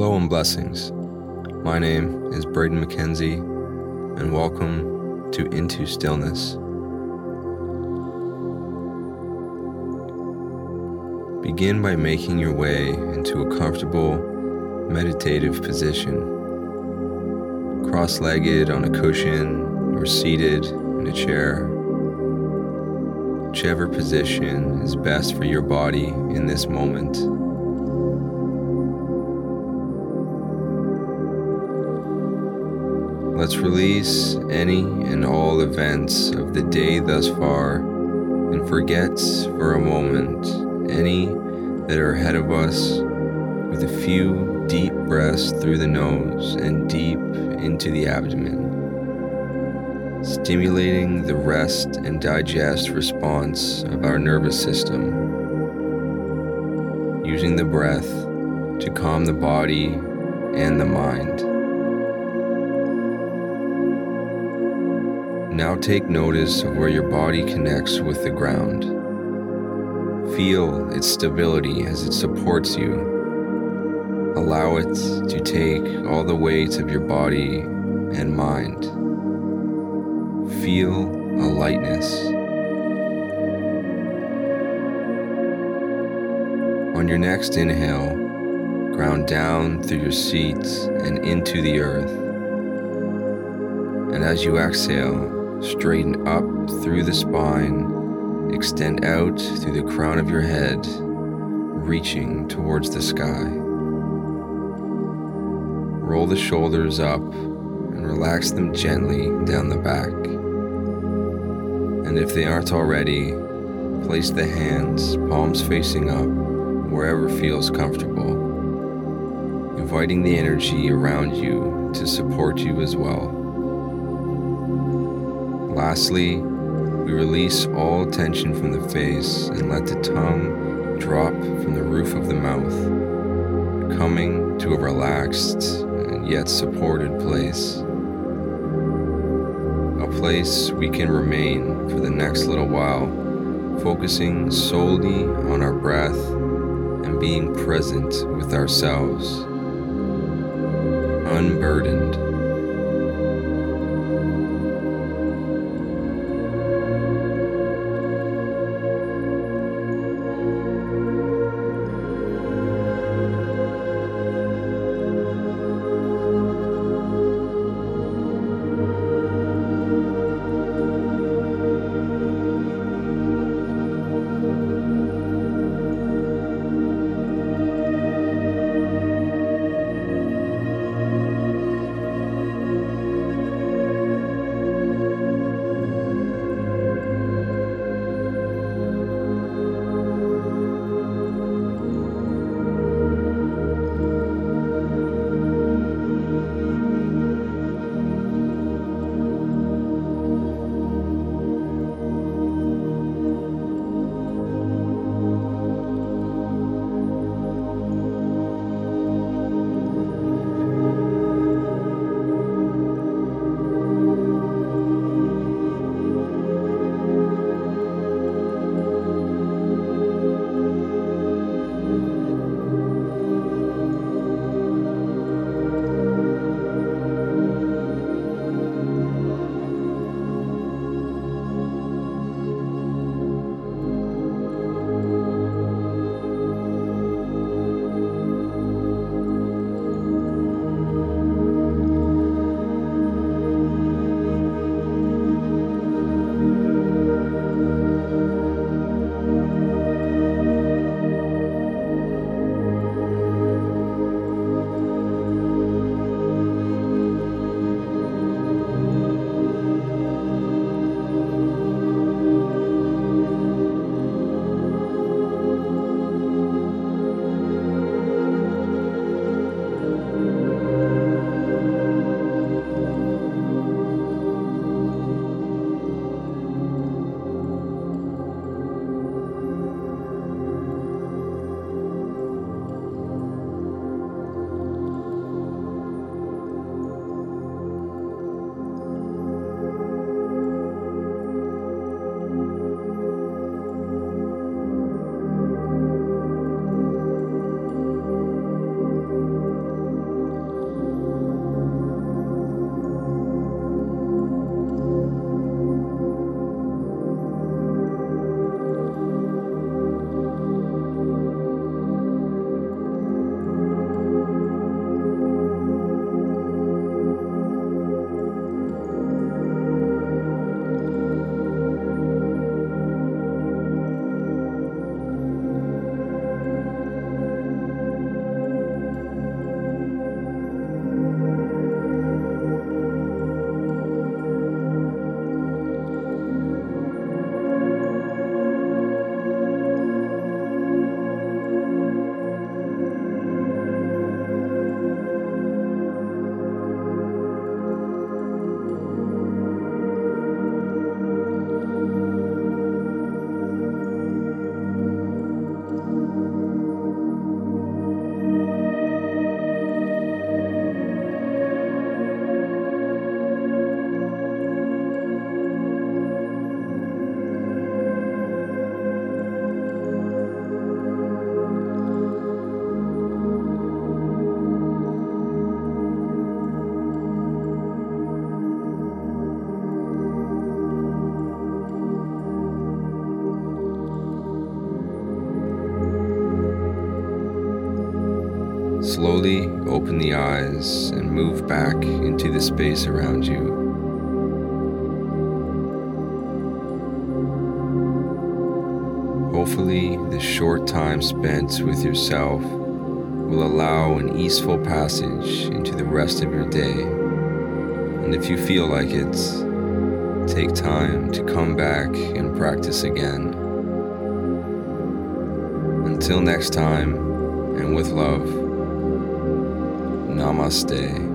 Hello and blessings. My name is Braden McKenzie, and welcome to Into Stillness. Begin by making your way into a comfortable, meditative position. Cross legged on a cushion or seated in a chair. Whichever position is best for your body in this moment. Let's release any and all events of the day thus far and forget for a moment any that are ahead of us with a few deep breaths through the nose and deep into the abdomen, stimulating the rest and digest response of our nervous system, using the breath to calm the body and the mind. Now take notice of where your body connects with the ground. Feel its stability as it supports you. Allow it to take all the weight of your body and mind. Feel a lightness. On your next inhale, ground down through your seats and into the earth. And as you exhale, straighten up through the spine, extend out through the crown of your head, reaching towards the sky. Roll the shoulders up and relax them gently down the back. And if they aren't already, place the hands, palms facing up, wherever feels comfortable, inviting the energy around you to support you as well. Lastly, we release all tension from the face and let the tongue drop from the roof of the mouth, coming to a relaxed and yet supported place. A place we can remain for the next little while, focusing solely on our breath and being present with ourselves, unburdened. Slowly open the eyes and move back into the space around you. Hopefully, the short time spent with yourself will allow an easeful passage into the rest of your day. And if you feel like it, take time to come back and practice again. Until next time, and with love, Namaste.